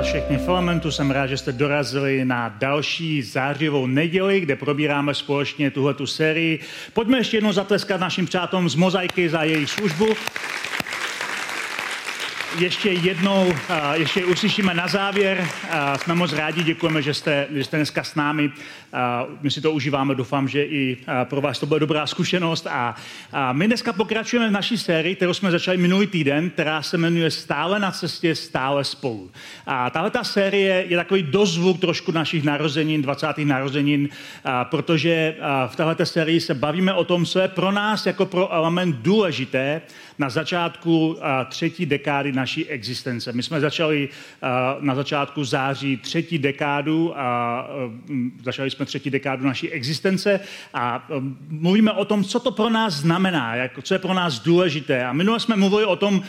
Vás všechny Filamentu. Jsem rád, že jste dorazili na další zářivou neděli, kde probíráme společně tuhletu sérii. Pojďme ještě jednou zatleskat našim přátelům z Mozaiky za jejich službu ještě jednou, ještě uslyšíme na závěr. Jsme moc rádi, děkujeme, že jste, že jste dneska s námi. My si to užíváme, doufám, že i pro vás to bude dobrá zkušenost. A my dneska pokračujeme v naší sérii, kterou jsme začali minulý týden, která se jmenuje Stále na cestě, stále spolu. A tahle ta série je takový dozvuk trošku našich narozenin, 20. narozenin, protože v této sérii se bavíme o tom, co je pro nás jako pro element důležité na začátku třetí dekády naší existence. My jsme začali na začátku září třetí dekádu a začali jsme třetí dekádu naší existence a mluvíme o tom, co to pro nás znamená, co je pro nás důležité. A minule jsme mluvili o tom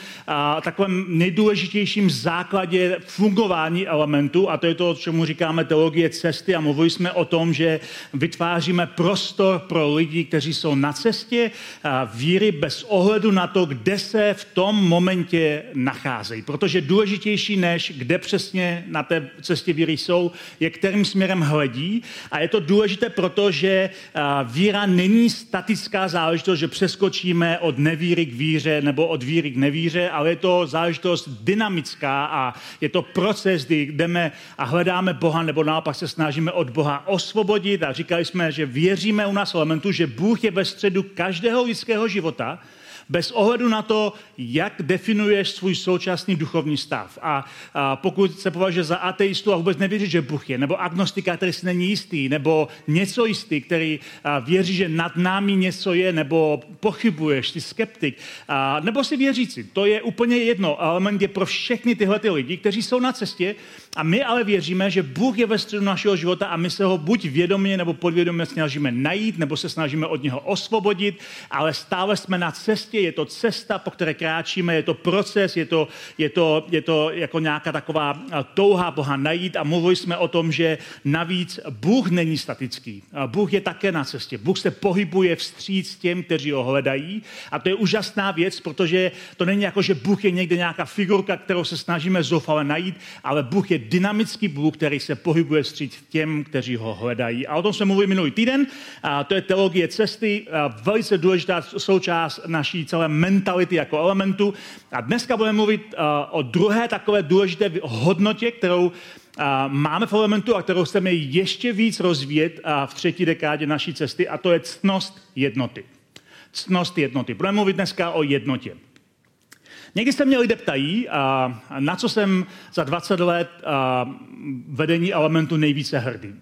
takovém nejdůležitějším základě fungování elementu a to je to, čemu říkáme teologie cesty a mluvili jsme o tom, že vytváříme prostor pro lidi, kteří jsou na cestě víry bez ohledu na to, kde se v tom momentě nacházejí. Protože důležitější než kde přesně na té cestě víry jsou, je kterým směrem hledí. A je to důležité proto, že víra není statická záležitost, že přeskočíme od nevíry k víře nebo od víry k nevíře, ale je to záležitost dynamická a je to proces, kdy jdeme a hledáme Boha nebo naopak se snažíme od Boha osvobodit a říkali jsme, že věříme u nás elementu, že Bůh je ve středu každého lidského života, bez ohledu na to, jak definuješ svůj současný duchovní stav. A, a pokud se považuje za ateistu a vůbec nevěří, že Bůh je, nebo agnostika, který si není jistý, nebo něco jistý, který a, věří, že nad námi něco je, nebo pochybuješ, jsi skeptik, a, nebo si věřící. To je úplně jedno. Element je pro všechny tyhle ty lidi, kteří jsou na cestě a my ale věříme, že Bůh je ve středu našeho života a my se ho buď vědomě nebo podvědomě snažíme najít, nebo se snažíme od něho osvobodit, ale stále jsme na cestě, je to cesta, po které kráčíme, je to proces, je to, je to, je to jako nějaká taková touha Boha najít a mluvili jsme o tom, že navíc Bůh není statický. Bůh je také na cestě. Bůh se pohybuje vstříc těm, kteří ho hledají a to je úžasná věc, protože to není jako, že Bůh je někde nějaká figurka, kterou se snažíme zoufale najít, ale Bůh je dynamický Bůh, který se pohybuje vstříc těm, kteří ho hledají. A o tom jsme mluvili minulý týden. A to je teologie cesty, velice důležitá součást naší celé mentality jako elementu. A dneska budeme mluvit o druhé takové důležité hodnotě, kterou máme v elementu a kterou chceme ještě víc rozvíjet v třetí dekádě naší cesty, a to je ctnost jednoty. Ctnost jednoty. Budeme mluvit dneska o jednotě. Někdy se mě lidé ptají, na co jsem za 20 let vedení elementu nejvíce hrdý.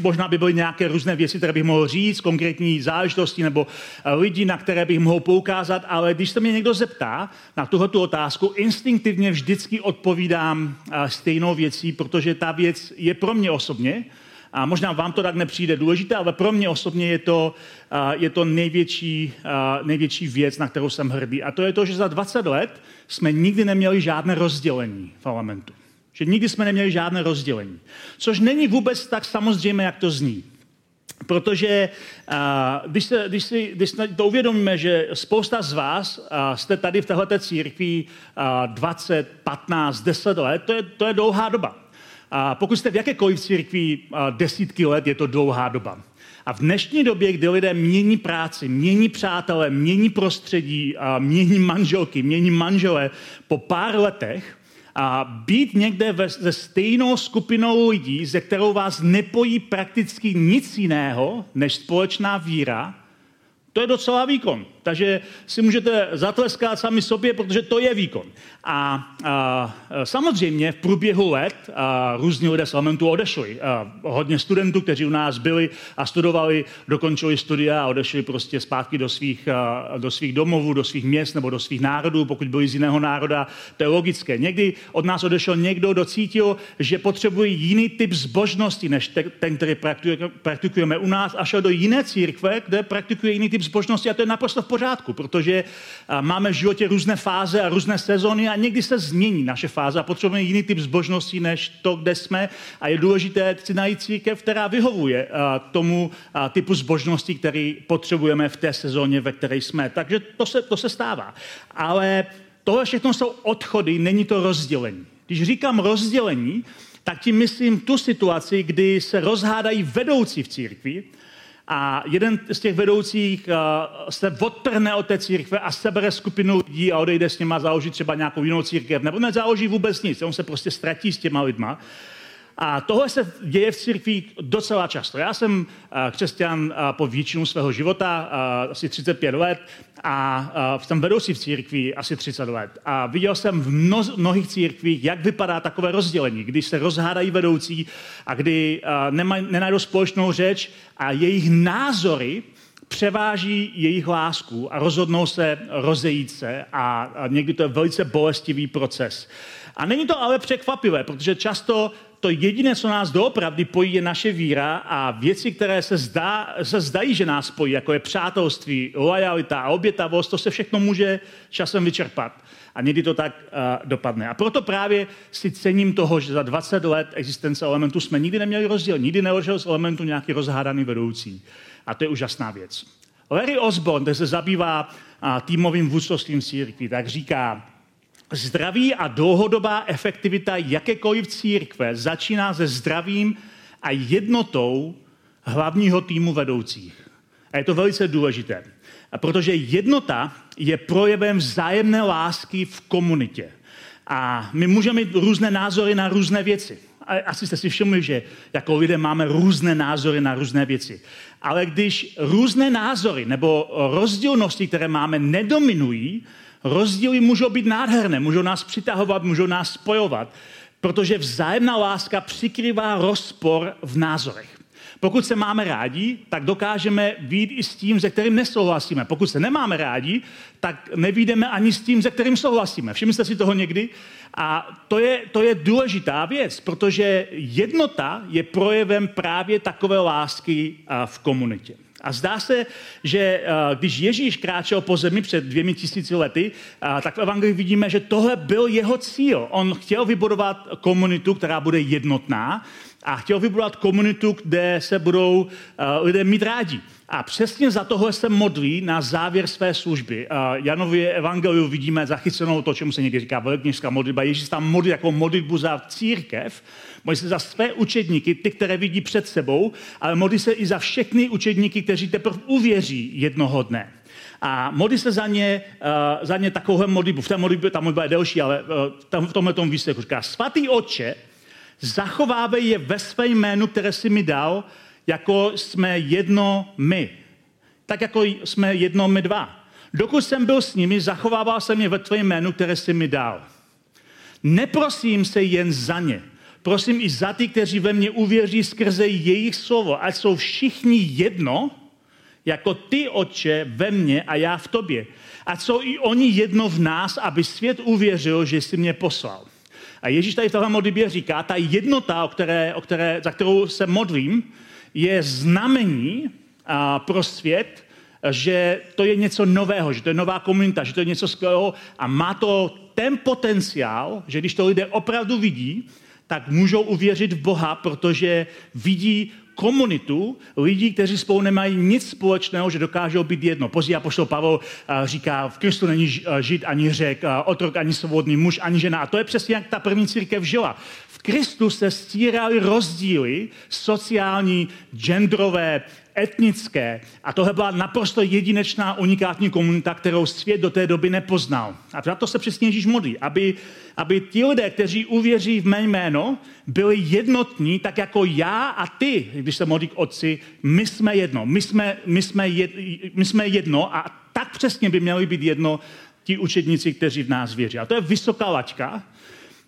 Možná by byly nějaké různé věci, které bych mohl říct, konkrétní záležitosti nebo lidi, na které bych mohl poukázat, ale když se mě někdo zeptá na tuhle otázku, instinktivně vždycky odpovídám stejnou věcí, protože ta věc je pro mě osobně a možná vám to tak nepřijde důležité, ale pro mě osobně je to, je to největší, největší věc, na kterou jsem hrdý. A to je to, že za 20 let jsme nikdy neměli žádné rozdělení v parlamentu. Že nikdy jsme neměli žádné rozdělení. Což není vůbec tak samozřejmé, jak to zní. Protože když, se, když, si, když si to uvědomíme, že spousta z vás jste tady v této církvi uh, 20, 15, 10 let, to je, to je dlouhá doba. A pokud jste v jakékoliv církvi desítky let, je to dlouhá doba. A v dnešní době, kdy lidé mění práci, mění přátelé, mění prostředí, mění manželky, mění manžele po pár letech, a být někde ve, se stejnou skupinou lidí, ze kterou vás nepojí prakticky nic jiného než společná víra, To je docela výkon. Takže si můžete zatleskat sami sobě, protože to je výkon. A, a samozřejmě v průběhu let a, různí lidé z elementu odešli. A, hodně studentů, kteří u nás byli a studovali, dokončili studia a odešli prostě zpátky do svých, a, do svých domovů, do svých měst nebo do svých národů, pokud byli z jiného národa. To je logické. Někdy od nás odešel někdo, docítil, že potřebují jiný typ zbožnosti, než ten, který praktikujeme u nás a šel do jiné církve, kde praktikuje jiný typ zbožnosti a to je naprosto v pořádku, protože máme v životě různé fáze a různé sezóny a někdy se změní naše fáze a potřebujeme jiný typ zbožnosti než to, kde jsme a je důležité si najít církev, která vyhovuje tomu typu zbožnosti, který potřebujeme v té sezóně, ve které jsme. Takže to se, to se stává. Ale tohle všechno jsou odchody, není to rozdělení. Když říkám rozdělení, tak tím myslím tu situaci, kdy se rozhádají vedoucí v církvi a jeden z těch vedoucích uh, se odtrhne od té církve a sebere skupinu lidí a odejde s nima založit třeba nějakou jinou církev, nebo nezaloží vůbec nic, on se prostě ztratí s těma lidma. A tohle se děje v církvi docela často. Já jsem křesťan po většinu svého života, asi 35 let, a jsem vedoucí v církvi asi 30 let. A viděl jsem v mnohých církvích, jak vypadá takové rozdělení, když se rozhádají vedoucí a kdy nenajdou společnou řeč a jejich názory převáží jejich lásku a rozhodnou se rozejít se a někdy to je velice bolestivý proces. A není to ale překvapivé, protože často to jediné, co nás doopravdy pojí, je naše víra a věci, které se, zdá, se zdají, že nás spojí, jako je přátelství, lojalita a obětavost, to se všechno může časem vyčerpat. A někdy to tak uh, dopadne. A proto právě si cením toho, že za 20 let existence elementu jsme nikdy neměli rozdíl. Nikdy neodešel z elementu nějaký rozhádaný vedoucí. A to je úžasná věc. Larry Osborne, který se zabývá uh, týmovým vůdcovstvím církví, tak říká, Zdraví a dlouhodobá efektivita jakékoliv církve začíná se zdravím a jednotou hlavního týmu vedoucích. A je to velice důležité, protože jednota je projevem vzájemné lásky v komunitě. A my můžeme mít různé názory na různé věci. A asi jste si všimli, že jako lidé máme různé názory na různé věci. Ale když různé názory nebo rozdílnosti, které máme, nedominují, Rozdíly můžou být nádherné, můžou nás přitahovat, můžou nás spojovat, protože vzájemná láska přikrývá rozpor v názorech. Pokud se máme rádi, tak dokážeme být i s tím, se kterým nesouhlasíme. Pokud se nemáme rádi, tak nevídeme ani s tím, se kterým souhlasíme. Všimli jste si toho někdy? A to je, to je důležitá věc, protože jednota je projevem právě takové lásky v komunitě. A zdá se, že eh, když Ježíš kráčel po zemi před dvěmi tisíci lety, eh, tak v Evangelii vidíme, že tohle byl jeho cíl. On chtěl vybudovat komunitu, která bude jednotná a chtěl vybudovat komunitu, kde se budou eh, lidé mít rádi. A přesně za tohle se modlí na závěr své služby. Janově evangeliu vidíme zachycenou to, čemu se někdy říká velkněžská modlitba. Ježíš tam modlí jako modlitbu za církev, modlí se za své učedníky, ty, které vidí před sebou, ale modlí se i za všechny učedníky, kteří teprve uvěří jednoho dne. A modlí se za ně, uh, za ně takovou modlitbu. V té modlitbě, ta modlitba je delší, ale uh, tam v tomhle tom výsledku říká, svatý oče, zachovávej je ve své jménu, které jsi mi dal, jako jsme jedno my. Tak jako jsme jedno my dva. Dokud jsem byl s nimi, zachovával jsem je ve tvém jménu, které jsi mi dal. Neprosím se jen za ně. Prosím i za ty, kteří ve mně uvěří skrze jejich slovo, ať jsou všichni jedno, jako ty, oče, ve mně a já v tobě. A jsou i oni jedno v nás, aby svět uvěřil, že jsi mě poslal. A Ježíš tady v téhle modlitbě říká, ta jednota, o které, o které, za kterou se modlím, je znamení pro svět, že to je něco nového, že to je nová komunita, že to je něco skvělého a má to ten potenciál, že když to lidé opravdu vidí, tak můžou uvěřit v Boha, protože vidí komunitu lidí, kteří spolu nemají nic společného, že dokážou být jedno. Později apoštol Pavel říká, v Kristu není žid ani řek, otrok ani svobodný muž ani žena. A to je přesně jak ta první církev žila. Kristu se stíraly rozdíly sociální, genderové, etnické. A tohle byla naprosto jedinečná, unikátní komunita, kterou svět do té doby nepoznal. A za to se přesně Ježíš modlí, aby, aby ti lidé, kteří uvěří v mé jméno, byli jednotní, tak jako já a ty, když se modlí k otci, my jsme jedno. My jsme, my jsme, jed, my jsme jedno a tak přesně by měli být jedno ti učedníci, kteří v nás věří. A to je vysoká laťka,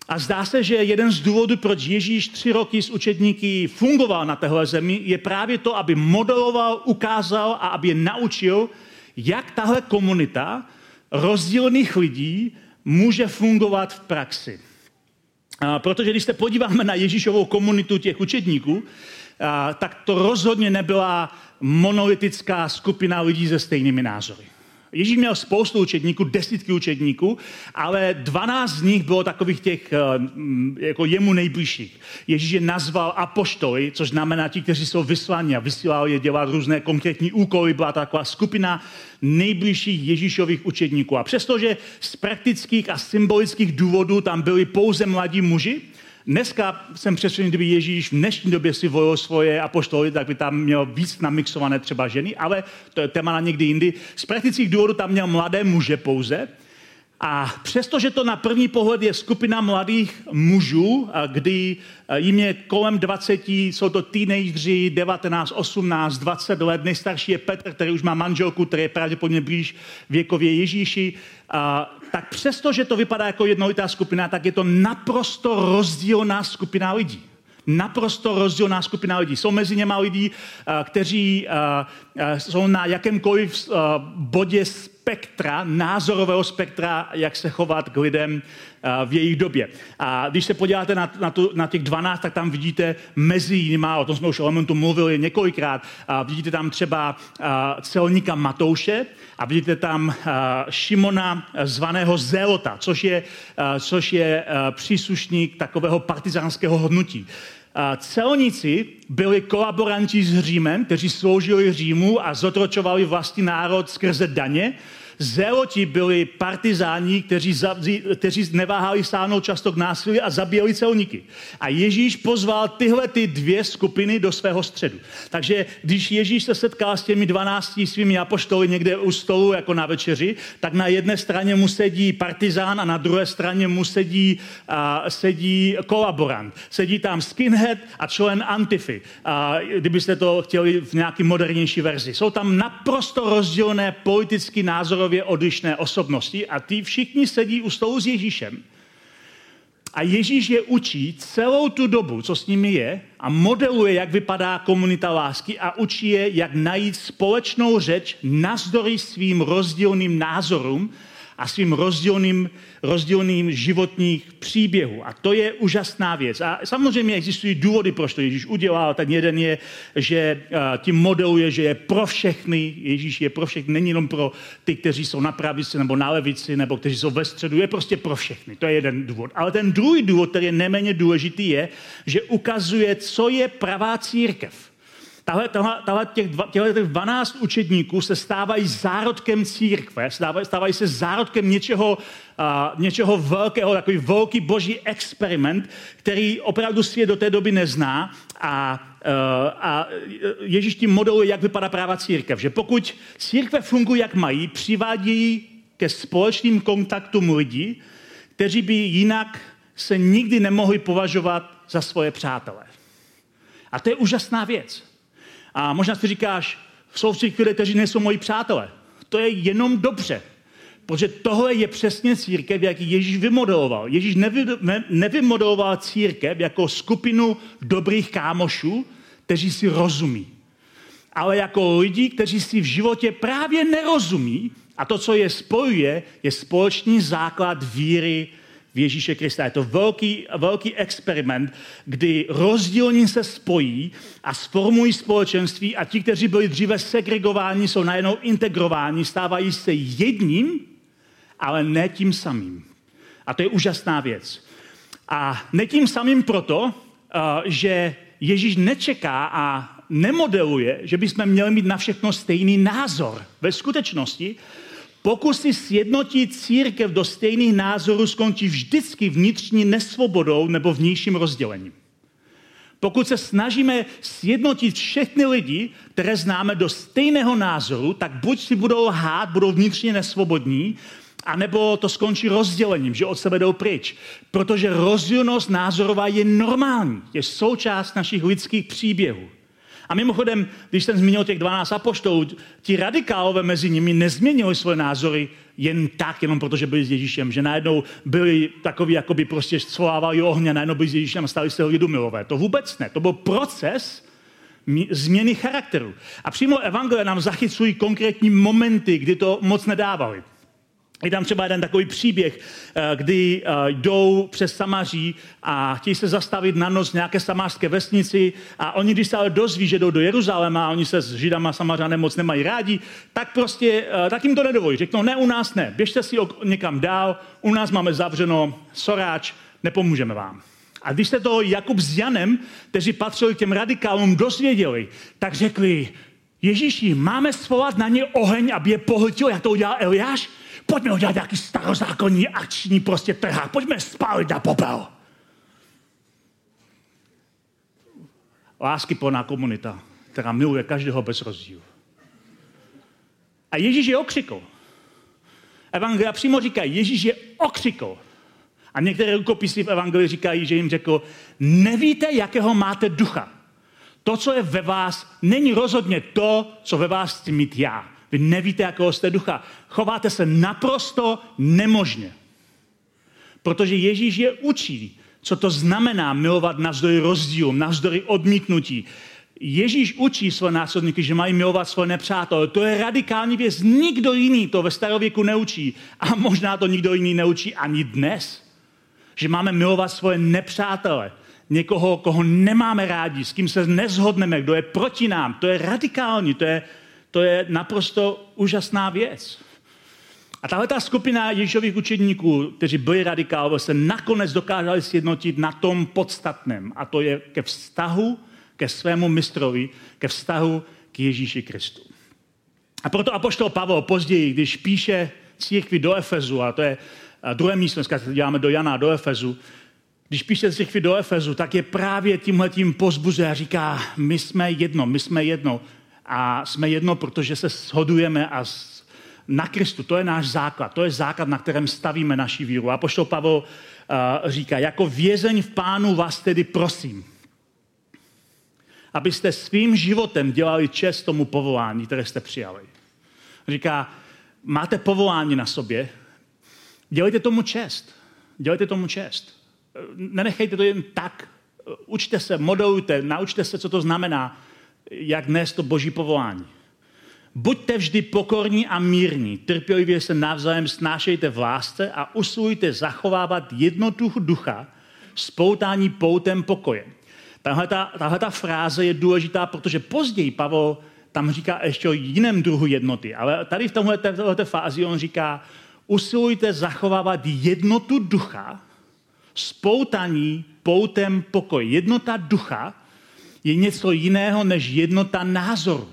a zdá se, že jeden z důvodů, proč Ježíš tři roky s učedníky fungoval na téhle zemi, je právě to, aby modeloval, ukázal a aby je naučil, jak tahle komunita rozdílných lidí může fungovat v praxi. Protože když se podíváme na Ježíšovou komunitu těch učedníků, tak to rozhodně nebyla monolitická skupina lidí se stejnými názory. Ježíš měl spoustu učedníků, desítky učedníků, ale 12 z nich bylo takových těch eh, jako jemu nejbližších. Ježíš je nazval apoštoly, což znamená ti, kteří jsou vysláni a vysílal je dělat různé konkrétní úkoly. Byla taková skupina nejbližších Ježíšových učedníků. A přestože z praktických a symbolických důvodů tam byli pouze mladí muži, Dneska jsem přesvědčen, kdyby Ježíš v dnešní době si volil svoje apoštoly, tak by tam měl víc namixované třeba ženy, ale to je téma na někdy jindy. Z praktických důvodů tam měl mladé muže pouze, a přestože to na první pohled je skupina mladých mužů, kdy jim je kolem 20, jsou to teenageři, 19, 18, 20 let, nejstarší je Petr, který už má manželku, který je pravděpodobně blíž věkově Ježíši, tak přestože to vypadá jako jednolitá skupina, tak je to naprosto rozdílná skupina lidí naprosto rozdílná skupina lidí. Jsou mezi něma lidí, kteří jsou na jakémkoliv bodě spektra, názorového spektra, jak se chovat k lidem v jejich době. A když se podíváte na, na, tu, na těch 12, tak tam vidíte mezi jinými, o tom jsme už elementu mluvili několikrát, a vidíte tam třeba celníka Matouše a vidíte tam Šimona zvaného Zélota, což je, což je příslušník takového partizánského hnutí. Celníci byli kolaboranti s Římem, kteří sloužili Římu a zotročovali vlastní národ skrze daně Zéloti byli partizáni, kteří, za, kteří neváhali sáhnout často k násilí a zabíjeli celníky. A Ježíš pozval tyhle ty dvě skupiny do svého středu. Takže když Ježíš se setkal s těmi dvanácti svými apoštoly někde u stolu jako na večeři, tak na jedné straně mu sedí partizán a na druhé straně mu sedí, a, sedí kolaborant. Sedí tam skinhead a člen Antify, a, kdybyste to chtěli v nějaký modernější verzi. Jsou tam naprosto rozdílné politický názor názorově odlišné osobnosti a ty všichni sedí u stolu s Ježíšem. A Ježíš je učí celou tu dobu, co s nimi je, a modeluje, jak vypadá komunita lásky a učí je, jak najít společnou řeč nazdory svým rozdílným názorům a svým rozdílným, rozdílným životních příběhů. A to je úžasná věc. A samozřejmě existují důvody, proč to Ježíš udělal. Ten jeden je, že tím modeluje, že je pro všechny. Ježíš je pro všechny, není jenom pro ty, kteří jsou na pravici nebo na levici, nebo kteří jsou ve středu, je prostě pro všechny. To je jeden důvod. Ale ten druhý důvod, který je neméně důležitý, je, že ukazuje, co je pravá církev. Tahle, tahle, tahle těch, dva, těch 12 učedníků se stávají zárodkem církve, stávají, stávají se zárodkem něčeho, uh, něčeho velkého, takový velký boží experiment, který opravdu svět do té doby nezná a Uh, a Ježíš tím modeluje, jak vypadá práva církev. Že pokud církve fungují, jak mají, přivádějí ke společným kontaktům lidí, kteří by jinak se nikdy nemohli považovat za svoje přátele. A to je úžasná věc. A možná si říkáš, jsou církve, kteří nejsou moji přátelé. To je jenom dobře. Protože tohle je přesně církev, jak Ježíš vymodeloval. Ježíš nevy, ne, nevymodeloval církev jako skupinu dobrých kámošů, kteří si rozumí. Ale jako lidi, kteří si v životě právě nerozumí a to, co je spojuje, je společný základ víry v Ježíše Krista. Je to velký, velký experiment, kdy rozdílní se spojí a sformují společenství a ti, kteří byli dříve segregováni, jsou najednou integrováni, stávají se jedním, ale ne tím samým. A to je úžasná věc. A ne tím samým proto, eh, že Ježíš nečeká a nemodeluje, že bychom měli mít na všechno stejný názor. Ve skutečnosti Pokusy sjednotit církev do stejných názorů skončí vždycky vnitřní nesvobodou nebo vnějším rozdělením. Pokud se snažíme sjednotit všechny lidi, které známe do stejného názoru, tak buď si budou lhát, budou vnitřně nesvobodní, anebo to skončí rozdělením, že od sebe jdou pryč. Protože rozdílnost názorová je normální, je součást našich lidských příběhů. A mimochodem, když jsem zmínil těch 12 apoštolů, ti radikálové mezi nimi nezměnili své názory jen tak, jenom protože byli s Ježíšem, že najednou byli takový, jako by prostě svolávali ohně, najednou byli s Ježíšem a stali se lidu milové. To vůbec ne. To byl proces změny charakteru. A přímo evangelie nám zachycují konkrétní momenty, kdy to moc nedávali. Je tam třeba jeden takový příběh, eh, kdy eh, jdou přes Samaří a chtějí se zastavit na noc nějaké samářské vesnici a oni, když se ale dozví, že jdou do Jeruzaléma a oni se s Židama Samařané moc nemají rádi, tak prostě, eh, tak jim to nedovolí. Řeknou, ne, u nás ne, běžte si někam dál, u nás máme zavřeno soráč, nepomůžeme vám. A když se to Jakub s Janem, kteří patřili k těm radikálům, dozvěděli, tak řekli, Ježíši, máme svolat na ně oheň, aby je pohltil, jak to udělal Eliáš? Pojďme udělat nějaký starozákonní akční prostě trhák. Pojďme spálit na popel. Lásky plná komunita, která miluje každého bez rozdílu. A Ježíš je okřikl. Evangelia přímo říká, Ježíš je okřikl. A některé rukopisy v Evangelii říkají, že jim řekl, nevíte, jakého máte ducha. To, co je ve vás, není rozhodně to, co ve vás chci mít já. Vy nevíte, jakého jste ducha. Chováte se naprosto nemožně. Protože Ježíš je učí, co to znamená milovat navzdory rozdílu, navzdory odmítnutí. Ježíš učí své následníky, že mají milovat své nepřátelé. To je radikální věc. Nikdo jiný to ve starověku neučí. A možná to nikdo jiný neučí ani dnes. Že máme milovat svoje nepřátele. Někoho, koho nemáme rádi, s kým se nezhodneme, kdo je proti nám. To je radikální, to je to je naprosto úžasná věc. A tahle ta skupina Ježíšových učedníků, kteří byli radikálové, se nakonec dokázali sjednotit na tom podstatném. A to je ke vztahu ke svému mistrovi, ke vztahu k Ježíši Kristu. A proto Apoštol Pavel později, když píše církvi do Efezu, a to je druhé místo, dneska se děláme do Jana, do Efezu, když píše církvi do Efezu, tak je právě tímhletím pozbuzuje a říká, my jsme jedno, my jsme jedno a jsme jedno, protože se shodujeme a na Kristu, to je náš základ, to je základ, na kterém stavíme naši víru. A poštol Pavel uh, říká, jako vězeň v pánu vás tedy prosím, abyste svým životem dělali čest tomu povolání, které jste přijali. Říká, máte povolání na sobě, dělejte tomu čest. Dělejte tomu čest. Nenechejte to jen tak. Učte se, modelujte, naučte se, co to znamená jak dnes to boží povolání. Buďte vždy pokorní a mírní, trpělivě se navzájem snášejte v lásce a usilujte zachovávat jednotu ducha, spoutání poutem pokoje. Tahle ta, tahle ta fráze je důležitá, protože později Pavel tam říká ještě o jiném druhu jednoty. Ale tady v tomhle této fázi on říká, usilujte zachovávat jednotu ducha, spoutaní poutem pokoje. Jednota ducha je něco jiného než jednota názoru.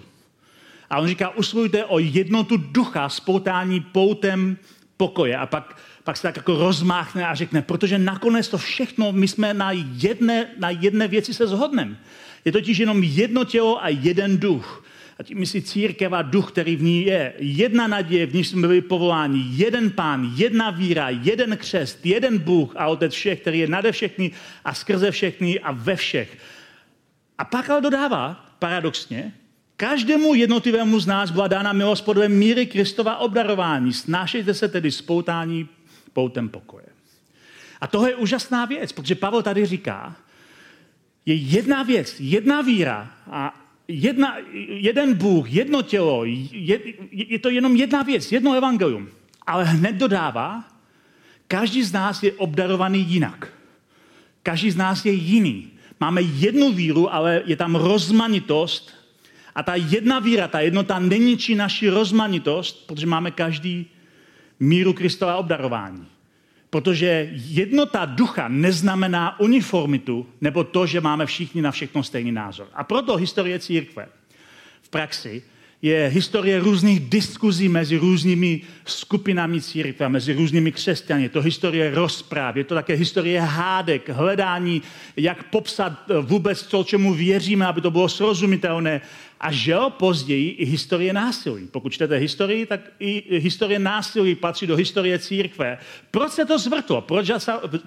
A on říká, usilujte o jednotu ducha, spoutání poutem pokoje. A pak, pak se tak jako rozmáchne a řekne, protože nakonec to všechno, my jsme na jedné, na jedné věci se zhodneme. Je totiž jenom jedno tělo a jeden duch. A tím myslí církev a duch, který v ní je. Jedna naděje, v níž jsme byli povoláni. Jeden pán, jedna víra, jeden křest, jeden Bůh a otec všech, který je nade všechny a skrze všechny a ve všech. A pak ale dodává, paradoxně, každému jednotlivému z nás byla dána milost podle míry Kristova obdarování. Snášejte se tedy spoutání poutem pokoje. A tohle je úžasná věc, protože Pavel tady říká, je jedna věc, jedna víra a jedna, jeden Bůh, jedno tělo, je, je to jenom jedna věc, jedno evangelium. Ale hned dodává, každý z nás je obdarovaný jinak. Každý z nás je jiný. Máme jednu víru, ale je tam rozmanitost. A ta jedna víra, ta jednota neníčí naši rozmanitost, protože máme každý míru Kristova obdarování. Protože jednota ducha neznamená uniformitu, nebo to, že máme všichni na všechno stejný názor. A proto historie církve v praxi je historie různých diskuzí mezi různými skupinami církve, mezi různými křesťany. Je to historie rozpráv, je to také historie hádek, hledání, jak popsat eh, vůbec to, čemu věříme, aby to bylo srozumitelné. A žel později i historie násilí. Pokud čtete historii, tak i historie násilí patří do historie církve. Proč se to zvrtlo? Proč,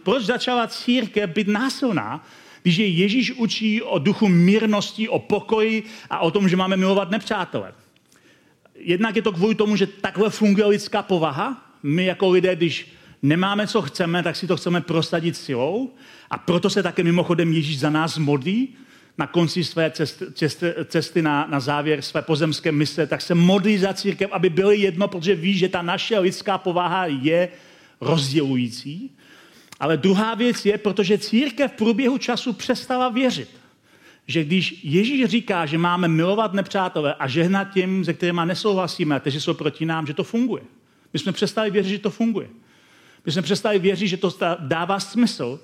proč začala církev být násilná? Když je Ježíš učí o duchu mírnosti, o pokoji a o tom, že máme milovat nepřátele jednak je to kvůli tomu, že takhle funguje lidská povaha. My jako lidé, když nemáme, co chceme, tak si to chceme prosadit silou. A proto se také mimochodem Ježíš za nás modlí na konci své cesty, cesty, cesty na, na závěr své pozemské mise, tak se modlí za církev, aby byly jedno, protože ví, že ta naše lidská povaha je rozdělující. Ale druhá věc je, protože církev v průběhu času přestala věřit že když Ježíš říká, že máme milovat nepřátelé a žehnat těm, se kterými nesouhlasíme a kteří jsou proti nám, že to funguje. My jsme přestali věřit, že to funguje. My jsme přestali věřit, že to dává smysl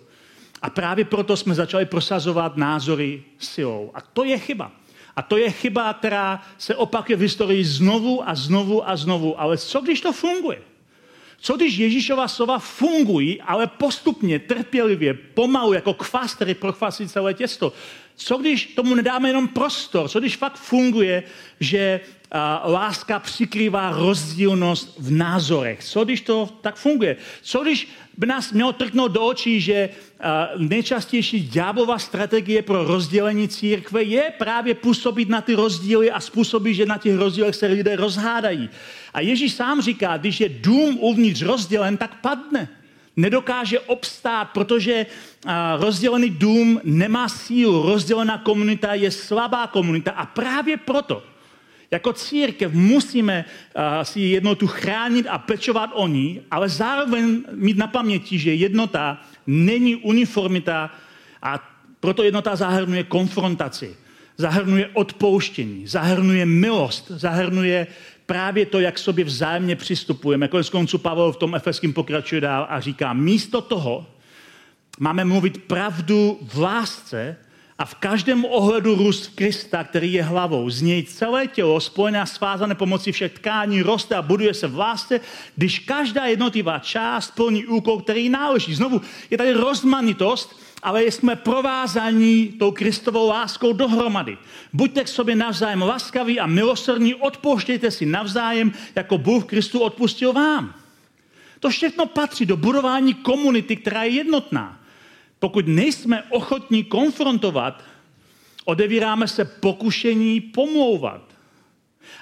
a právě proto jsme začali prosazovat názory silou. A to je chyba. A to je chyba, která se opakuje v historii znovu a znovu a znovu. Ale co když to funguje? Co když Ježíšova slova fungují, ale postupně, trpělivě, pomalu, jako kvas, který prochvasí celé těsto? Co když tomu nedáme jenom prostor? Co když fakt funguje, že uh, láska přikrývá rozdílnost v názorech? Co když to tak funguje? Co když by nás mělo trknout do očí, že uh, nejčastější ďáblová strategie pro rozdělení církve je právě působit na ty rozdíly a způsobit, že na těch rozdílech se lidé rozhádají. A Ježíš sám říká, když je dům uvnitř rozdělen, tak padne nedokáže obstát, protože rozdělený dům nemá sílu, rozdělená komunita je slabá komunita a právě proto jako církev musíme si jednotu chránit a pečovat o ní, ale zároveň mít na paměti, že jednota není uniformita a proto jednota zahrnuje konfrontaci, zahrnuje odpouštění, zahrnuje milost, zahrnuje právě to, jak sobě vzájemně přistupujeme. Konec konců Pavel v tom efeským pokračuje dál a říká, místo toho máme mluvit pravdu v lásce a v každém ohledu růst Krista, který je hlavou. Z něj celé tělo, spojené a svázané pomocí všech tkání, roste a buduje se v lásce, když každá jednotlivá část plní úkol, který náleží. Znovu je tady rozmanitost, ale jsme provázaní tou Kristovou láskou dohromady. Buďte k sobě navzájem laskaví a milosrdní, odpouštějte si navzájem, jako Bůh Kristu odpustil vám. To všechno patří do budování komunity, která je jednotná. Pokud nejsme ochotní konfrontovat, odevíráme se pokušení pomlouvat.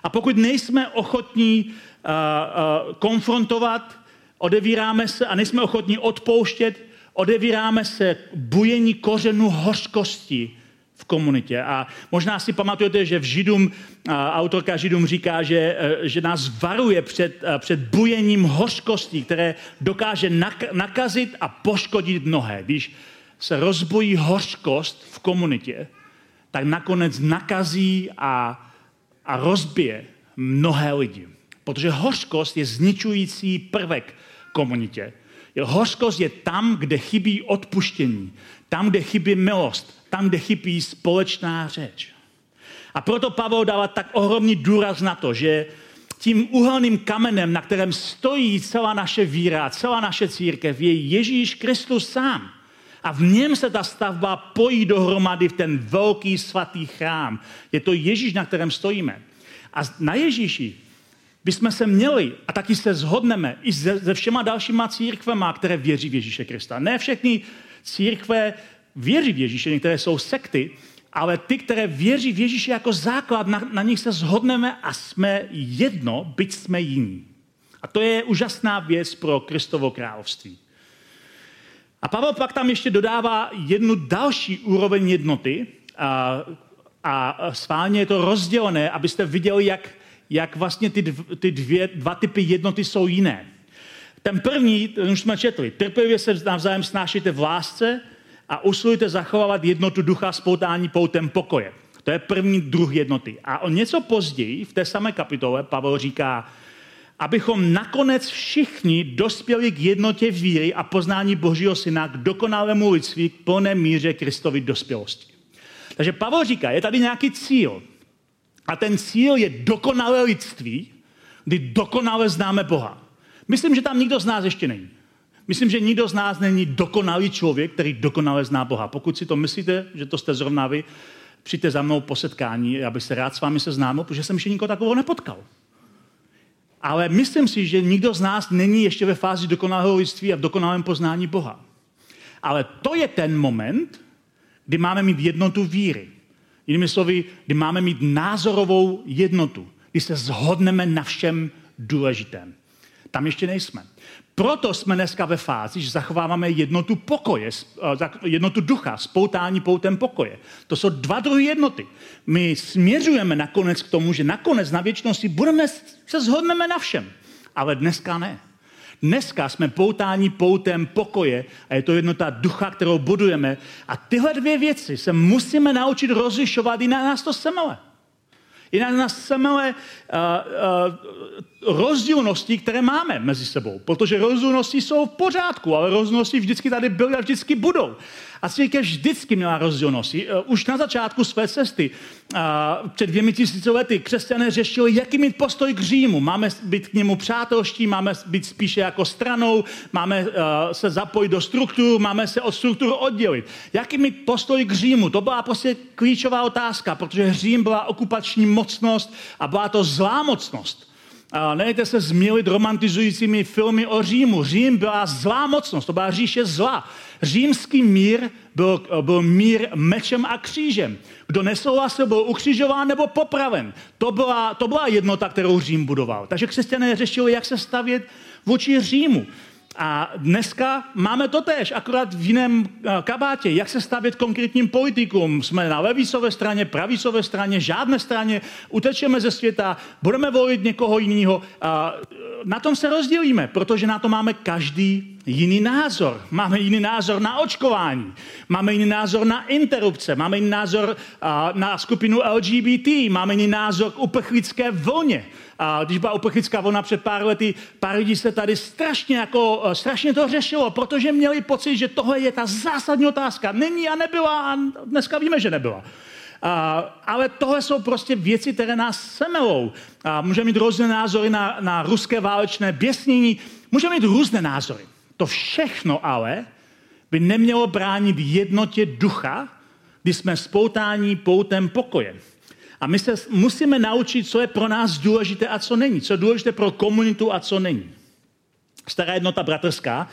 A pokud nejsme ochotní uh, uh, konfrontovat, odevíráme se a nejsme ochotní odpouštět, odevíráme se bujení kořenu hořkosti v komunitě. A možná si pamatujete, že v Židům, autorka Židům říká, že, e, že nás varuje před, e, před bujením hořkosti, které dokáže nakazit a poškodit mnohé. Když se rozbojí hořkost v komunitě, tak nakonec nakazí a, a rozbije mnohé lidi. Protože hořkost je zničující prvek komunitě. Hořkost je tam, kde chybí odpuštění, tam, kde chybí milost, tam, kde chybí společná řeč. A proto Pavel dává tak ohromný důraz na to, že tím uhelným kamenem, na kterém stojí celá naše víra, celá naše církev, je Ježíš Kristus sám. A v něm se ta stavba pojí dohromady v ten velký svatý chrám. Je to Ježíš, na kterém stojíme. A na Ježíši bychom se měli, a taky se zhodneme i se, se všema dalšíma církvema, které věří v Ježíše Krista. Ne všechny církve věří v Ježíše, některé jsou sekty, ale ty, které věří v Ježíše jako základ, na, na nich se zhodneme a jsme jedno, byť jsme jiní. A to je úžasná věc pro Kristovo království. A Pavel pak tam ještě dodává jednu další úroveň jednoty a, a sválně je to rozdělené, abyste viděli, jak jak vlastně ty, dv, ty dvě, dva typy jednoty jsou jiné. Ten první, ten už jsme četli, trpělivě se navzájem snášíte v lásce a usilujte zachovávat jednotu ducha spoutání poutem pokoje. To je první druh jednoty. A o něco později, v té samé kapitole, Pavel říká, abychom nakonec všichni dospěli k jednotě víry a poznání Božího Syna k dokonalému lidství, k plné míře Kristovy dospělosti. Takže Pavel říká, je tady nějaký cíl. A ten cíl je dokonalé lidství, kdy dokonale známe Boha. Myslím, že tam nikdo z nás ještě není. Myslím, že nikdo z nás není dokonalý člověk, který dokonale zná Boha. Pokud si to myslíte, že to jste zrovna vy, přijďte za mnou po setkání, já bych se rád s vámi seznámil, protože jsem ještě nikoho takového nepotkal. Ale myslím si, že nikdo z nás není ještě ve fázi dokonalého lidství a v dokonalém poznání Boha. Ale to je ten moment, kdy máme mít jednotu víry. Jinými slovy, kdy máme mít názorovou jednotu, kdy se zhodneme na všem důležitém. Tam ještě nejsme. Proto jsme dneska ve fázi, že zachováváme jednotu pokoje, eh, jednotu ducha, spoutání poutem pokoje. To jsou dva druhy jednoty. My směřujeme nakonec k tomu, že nakonec na věčnosti budeme, se zhodneme na všem. Ale dneska ne. Dneska jsme poutáni poutem pokoje a je to jednota ducha, kterou budujeme. A tyhle dvě věci se musíme naučit rozlišovat, jinak nás to semele. Jinak nás semele uh, uh, rozdílnosti, které máme mezi sebou. Protože rozdílnosti jsou v pořádku, ale rozdílnosti vždycky tady byly a vždycky budou. A církev vždycky měla rozdílnosti. Eh, už na začátku své cesty, před dvěmi tisíci lety, křesťané řešili, jaký mít postoj k Římu. Máme být k němu přátelští, máme být spíše jako stranou, máme eh, se zapojit do struktur, máme se od struktur oddělit. Jaký mít postoj k Římu? To byla prostě klíčová otázka, protože Řím byla okupační mocnost a byla to zlá mocnost. Nejte se zmílit romantizujícími filmy o Římu. Řím byla zlá mocnost, to byla říše zla. Římský mír byl, byl mír mečem a křížem. Kdo nesouhlasil, byl ukřižován nebo popraven. To byla, to byla jednota, kterou Řím budoval. Takže křesťané řešili, jak se stavět vůči Římu. A dneska máme to tež, akorát v jiném eh, kabátě. Jak se stavět konkrétním politikům? Jsme na levicové straně, pravicové straně, žádné straně, utečeme ze světa, budeme volit někoho jiného. Eh, na tom se rozdělíme, protože na to máme každý jiný názor. Máme jiný názor na očkování, máme jiný názor na interrupce, máme jiný názor na skupinu LGBT, máme jiný názor k uprchlické vlně. A když byla uprchlická vlna před pár lety, pár lidí se tady strašně, jako, e, strašně to řešilo, protože měli pocit, že tohle je ta zásadní otázka. Není a nebyla a dneska víme, že nebyla. A, ale tohle jsou prostě věci, které nás semelou. A můžeme mít různé názory na, na ruské válečné běsnění, můžeme mít různé názory. To všechno ale by nemělo bránit jednotě ducha, kdy jsme spoutání poutem pokoje. A my se musíme naučit, co je pro nás důležité a co není. Co je důležité pro komunitu a co není. Stará jednota bratrská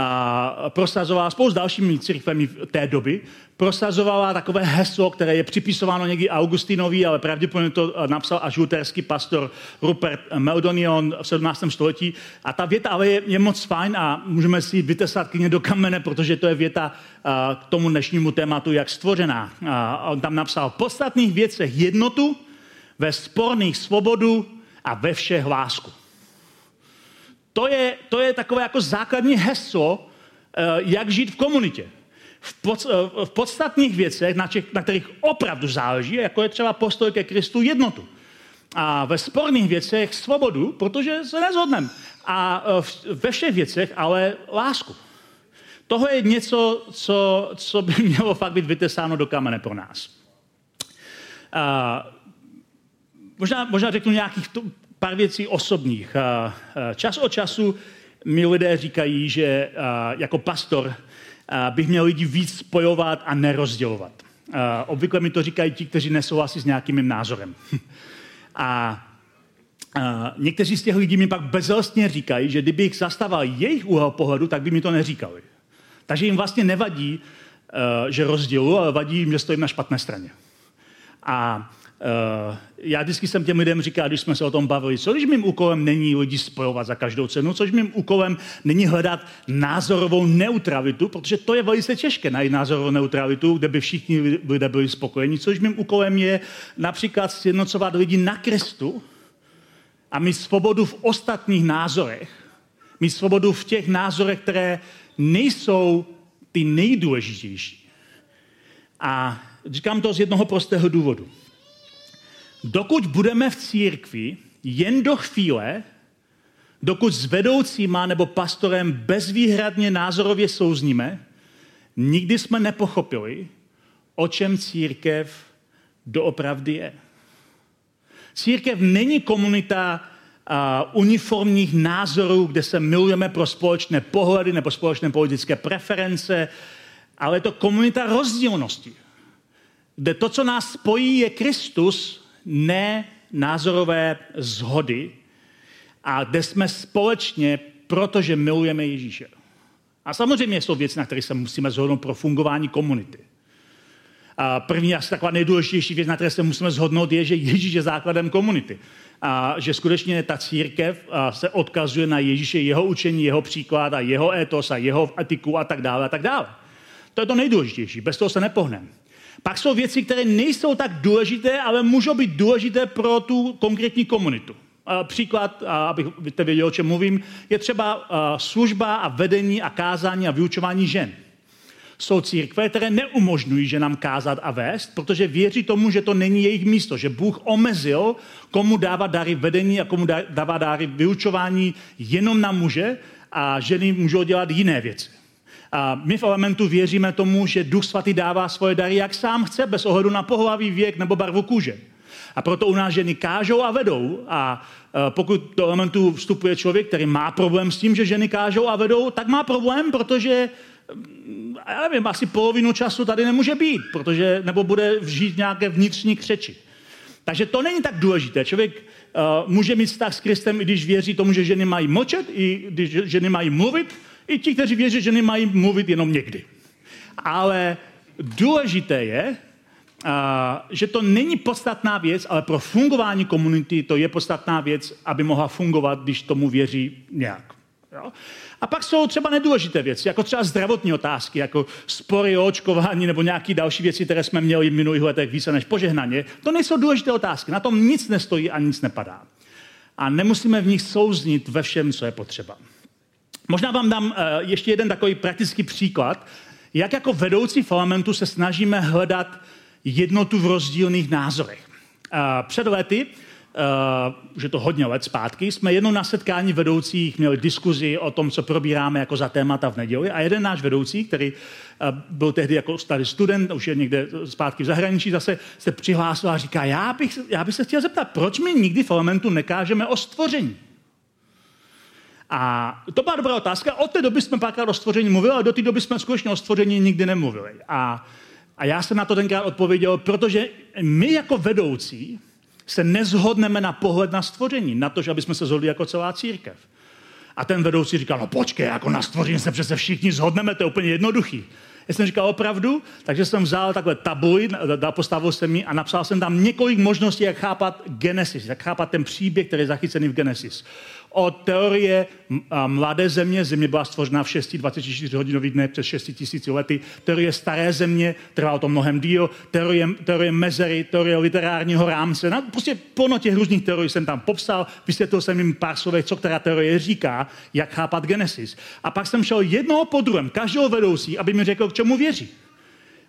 a prosazovala spolu s dalšími církvemi té doby, prosazovala takové heslo, které je připisováno někdy Augustinovi, ale pravděpodobně to eh, napsal až luterský pastor Rupert Meldonion v 17. století. A ta věta ale je, je moc fajn a můžeme si ji vytesat klidně do kamene, protože to je věta a, eh, k tomu dnešnímu tématu, jak stvořená. A on tam napsal v podstatných věcech jednotu, ve sporných svobodu a ve všech lásku. To je, to je takové jako základní heslo, eh, jak žít v komunitě. V, pod, eh, v podstatných věcech, na, těch, na kterých opravdu záleží, jako je třeba postoj ke Kristu jednotu. A ve sporných věcech svobodu, protože se nezhodneme. A eh, ve všech věcech ale lásku. Tohle je něco, co, co by mělo fakt být vytesáno do kamene pro nás. A, možná, možná řeknu nějakých pár věcí osobních. Čas od času mi lidé říkají, že jako pastor bych měl lidi víc spojovat a nerozdělovat. Obvykle mi to říkají ti, kteří nesouhlasí s nějakým mým názorem. A někteří z těch lidí mi pak bezlstně říkají, že kdybych zastával jejich úhel pohledu, tak by mi to neříkali. Takže jim vlastně nevadí, že rozdělu, ale vadí jim, že stojím na špatné straně. A já vždycky jsem těm lidem říkal, když jsme se o tom bavili, co když mým úkolem není lidi spojovat za každou cenu, což mým úkolem není hledat názorovou neutralitu, protože to je velice těžké najít názorovou neutralitu, kde by všichni lidé byli spokojeni, což mým úkolem je například sjednocovat lidi na Kristu a mít svobodu v ostatních názorech, mít svobodu v těch názorech, které nejsou ty nejdůležitější. A říkám to z jednoho prostého důvodu. Dokud budeme v církvi jen do chvíle, dokud s vedoucíma nebo pastorem bezvýhradně názorově souzníme, nikdy jsme nepochopili, o čem církev doopravdy je. Církev není komunita uniformních názorů, kde se milujeme pro společné pohledy nebo společné politické preference, ale je to komunita rozdílnosti, kde to, co nás spojí, je Kristus, ne názorové zhody, a kde jsme společně, protože milujeme Ježíše. A samozřejmě jsou věci, na které se musíme zhodnout pro fungování komunity. A první asi taková nejdůležitější věc, na které se musíme zhodnout, je, že Ježíš je základem komunity. A že skutečně ta církev se odkazuje na Ježíše, jeho učení, jeho příklad a jeho etos a jeho etiku a tak dále a tak dále. To je to nejdůležitější, bez toho se nepohneme. Pak jsou věci, které nejsou tak důležité, ale můžou být důležité pro tu konkrétní komunitu. Příklad, abyste věděli, o čem mluvím, je třeba služba a vedení a kázání a vyučování žen. Jsou církve, které neumožňují ženám kázat a vést, protože věří tomu, že to není jejich místo, že Bůh omezil, komu dává dary vedení a komu dává dary vyučování jenom na muže a ženy můžou dělat jiné věci. A my v elementu věříme tomu, že Duch Svatý dává svoje dary, jak sám chce, bez ohledu na pohlaví, věk nebo barvu kůže. A proto u nás ženy kážou a vedou. A e, pokud do elementu vstupuje člověk, který má problém s tím, že ženy kážou a vedou, tak má problém, protože mm, já nevím, asi polovinu času tady nemůže být, protože, nebo bude žít nějaké vnitřní křeči. Takže to není tak důležité. Člověk uh, může mít vztah s Kristem, i když věří tomu, že ženy mají močet, i když ženy mají mluvit, i ti, kteří věří, že ženy mají mluvit jenom někdy. Ale důležité je, že to není podstatná věc, ale pro fungování komunity to je podstatná věc, aby mohla fungovat, když tomu věří nějak. Jo? A pak jsou třeba nedůležité věci, jako třeba zdravotní otázky, jako spory o očkování nebo nějaké další věci, které jsme měli v minulých letech více než požehnaně. To nejsou důležité otázky, na tom nic nestojí a nic nepadá. A nemusíme v nich souznit ve všem, co je potřeba. Možná vám dám uh, ještě jeden takový praktický příklad, jak jako vedoucí parlamentu se snažíme hledat jednotu v rozdílných názorech. Před lety, že to hodně let zpátky, jsme jednou na setkání vedoucích měli diskuzi o tom, co probíráme jako za témata v neděli a jeden náš vedoucí, který byl tehdy jako starý student, už je někde zpátky v zahraničí, zase se přihlásil a říká, já bych, já bych se chtěl zeptat, proč my nikdy v elementu nekážeme o stvoření? A to byla dobrá otázka. Od té doby jsme párkrát o stvoření mluvili, ale do té doby jsme skutečně o stvoření nikdy nemluvili. A a já jsem na to tenkrát odpověděl, protože my jako vedoucí se nezhodneme na pohled na stvoření, na to, že aby jsme se zhodli jako celá církev. A ten vedoucí říkal, no počkej, jako na stvoření se přece všichni zhodneme, to je úplně jednoduchý. Já jsem říkal opravdu, takže jsem vzal takhle tabuj, postavil jsem mi a napsal jsem tam několik možností, jak chápat Genesis, jak chápat ten příběh, který je zachycený v Genesis od teorie mladé země, země byla stvořena v 6 24 hodinových dnech přes 6 tisíc lety, teorie staré země, trvalo to mnohem díl, teorie, teorie mezery, teorie literárního rámce, no, prostě plno těch různých teorií jsem tam popsal, vysvětlil jsem jim pár slovech, co která teorie říká, jak chápat Genesis. A pak jsem šel jednoho po druhém, každého vedoucí, aby mi řekl, k čemu věří.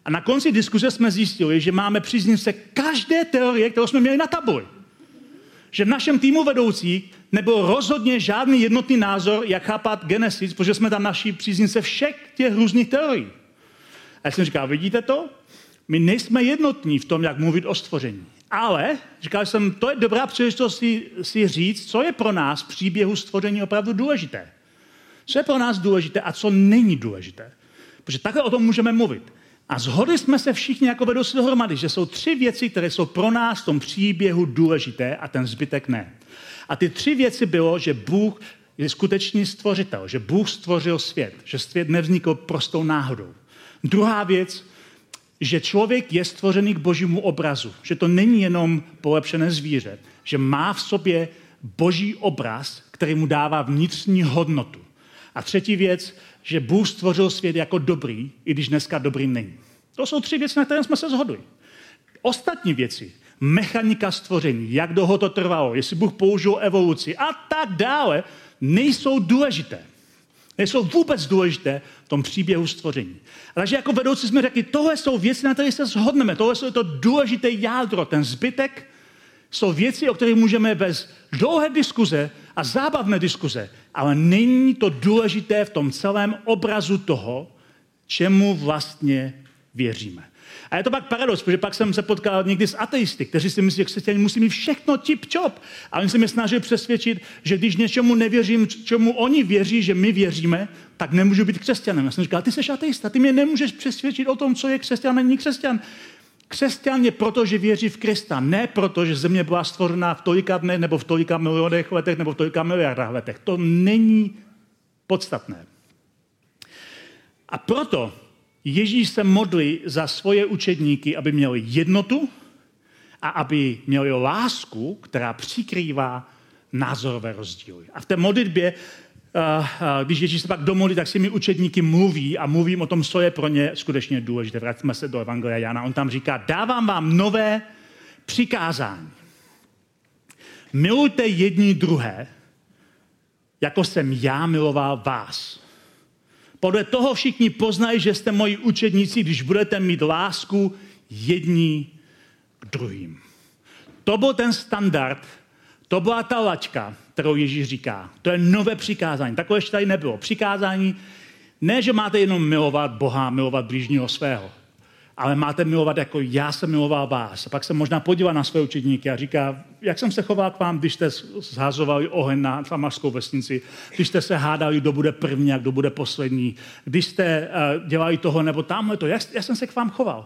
A na konci diskuze jsme zjistili, že máme příznivce každé teorie, kterou jsme měli na tabuli. Že v našem týmu vedoucí nebyl rozhodně žádný jednotný názor, jak chápat Genesis, protože jsme tam naši příznivce všech těch různých teorií. A já jsem říkal, vidíte to? My nejsme jednotní v tom, jak mluvit o stvoření. Ale, říkal jsem, to je dobrá příležitost si, si říct, co je pro nás v příběhu stvoření opravdu důležité. Co je pro nás důležité a co není důležité. Protože takhle o tom můžeme mluvit. A zhodli jsme se všichni jako vedoucí dohromady, že jsou tři věci, které jsou pro nás v tom příběhu důležité a ten zbytek ne. A ty tři věci bylo, že Bůh je skutečný stvořitel, že Bůh stvořil svět, že svět nevznikl prostou náhodou. Druhá věc, že člověk je stvořený k božímu obrazu, že to není jenom polepšené zvíře, že má v sobě boží obraz, který mu dává vnitřní hodnotu. A třetí věc, že Bůh stvořil svět jako dobrý, i když dneska dobrý není. To jsou tři věci, na které jsme se shodli. Ostatní věci, mechanika stvoření, jak dlouho to trvalo, jestli Bůh použil evoluci a tak dále, nejsou důležité. Nejsou vůbec důležité v tom příběhu stvoření. Takže jako vedoucí jsme řekli, tohle jsou věci, na které se shodneme, tohle jsou to důležité jádro, ten zbytek jsou věci, o kterých můžeme bez dlouhé diskuze a zábavné diskuze, ale není to důležité v tom celém obrazu toho, čemu vlastně věříme. A je to pak paradox, protože pak jsem se potkal někdy s ateisty, kteří si myslí, že křesťané musí mít všechno tip-čop. A oni se mi snažili přesvědčit, že když něčemu nevěřím, čemu oni věří, že my věříme, tak nemůžu být křesťanem. Já jsem říkal, ty jsi ateista, ty mě nemůžeš přesvědčit o tom, co je křesťan a není křesťan. Křesťan je proto, že věří v Krista, ne proto, že země byla stvořena v tolika dnech, nebo v tolika milionech letech, nebo v tolika miliardách letech. To není podstatné. A proto Ježíš se modlí za svoje učedníky, aby měli jednotu a aby měli lásku, která přikrývá názorové rozdíly. A v té modlitbě, když Ježíš se pak domluví, tak s těmi učedníky mluví a mluvím o tom, co je pro ně skutečně důležité. Vrátíme se do Evangelia Jana. On tam říká, dávám vám nové přikázání. Milujte jedni druhé, jako jsem já miloval vás. Podle toho všichni poznají, že jste moji učedníci, když budete mít lásku jední k druhým. To byl ten standard, to byla ta laťka, kterou Ježíš říká. To je nové přikázání. Takové ještě tady nebylo. Přikázání, ne, že máte jenom milovat Boha, milovat blížního svého ale máte milovat, jako já jsem miloval vás. A pak se možná podívá na své učedníky a říká, jak jsem se choval k vám, když jste zhazovali oheň na Samarskou vesnici, když jste se hádali, kdo bude první a kdo bude poslední, když jste uh, dělali toho nebo tamhle to, jak, jak jsem se k vám choval.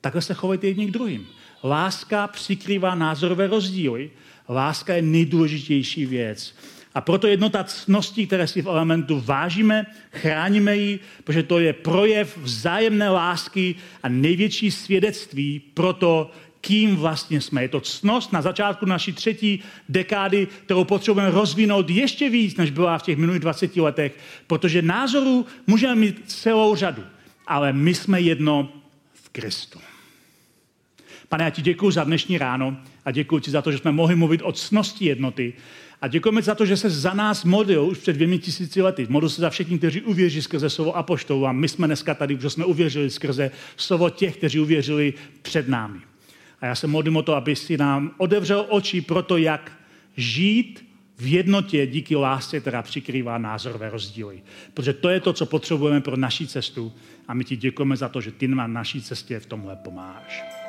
Takhle se chovejte jedni k druhým. Láska přikrývá názorové rozdíly. Láska je nejdůležitější věc. A proto jednota cností, které si v elementu vážíme, chráníme ji, protože to je projev vzájemné lásky a největší svědectví pro to, kým vlastně jsme. Je to cnost na začátku naší třetí dekády, kterou potřebujeme rozvinout ještě víc, než byla v těch minulých 20 letech, protože názorů můžeme mít celou řadu, ale my jsme jedno v Kristu. Pane, já ti děkuji za dnešní ráno a děkuji ti za to, že jsme mohli mluvit o cnosti jednoty, a děkujeme za to, že se za nás modlil už před dvěmi tisíci lety. Modlil se za všechny, kteří uvěří skrze slovo apoštolů. A my jsme dneska tady, protože jsme uvěřili skrze slovo těch, kteří uvěřili před námi. A já se modlím o to, aby si nám odevřel oči pro to, jak žít v jednotě díky lásce, která přikrývá názorové rozdíly. Protože to je to, co potřebujeme pro naší cestu. A my ti děkujeme za to, že ty na naší cestě v tomhle pomáháš.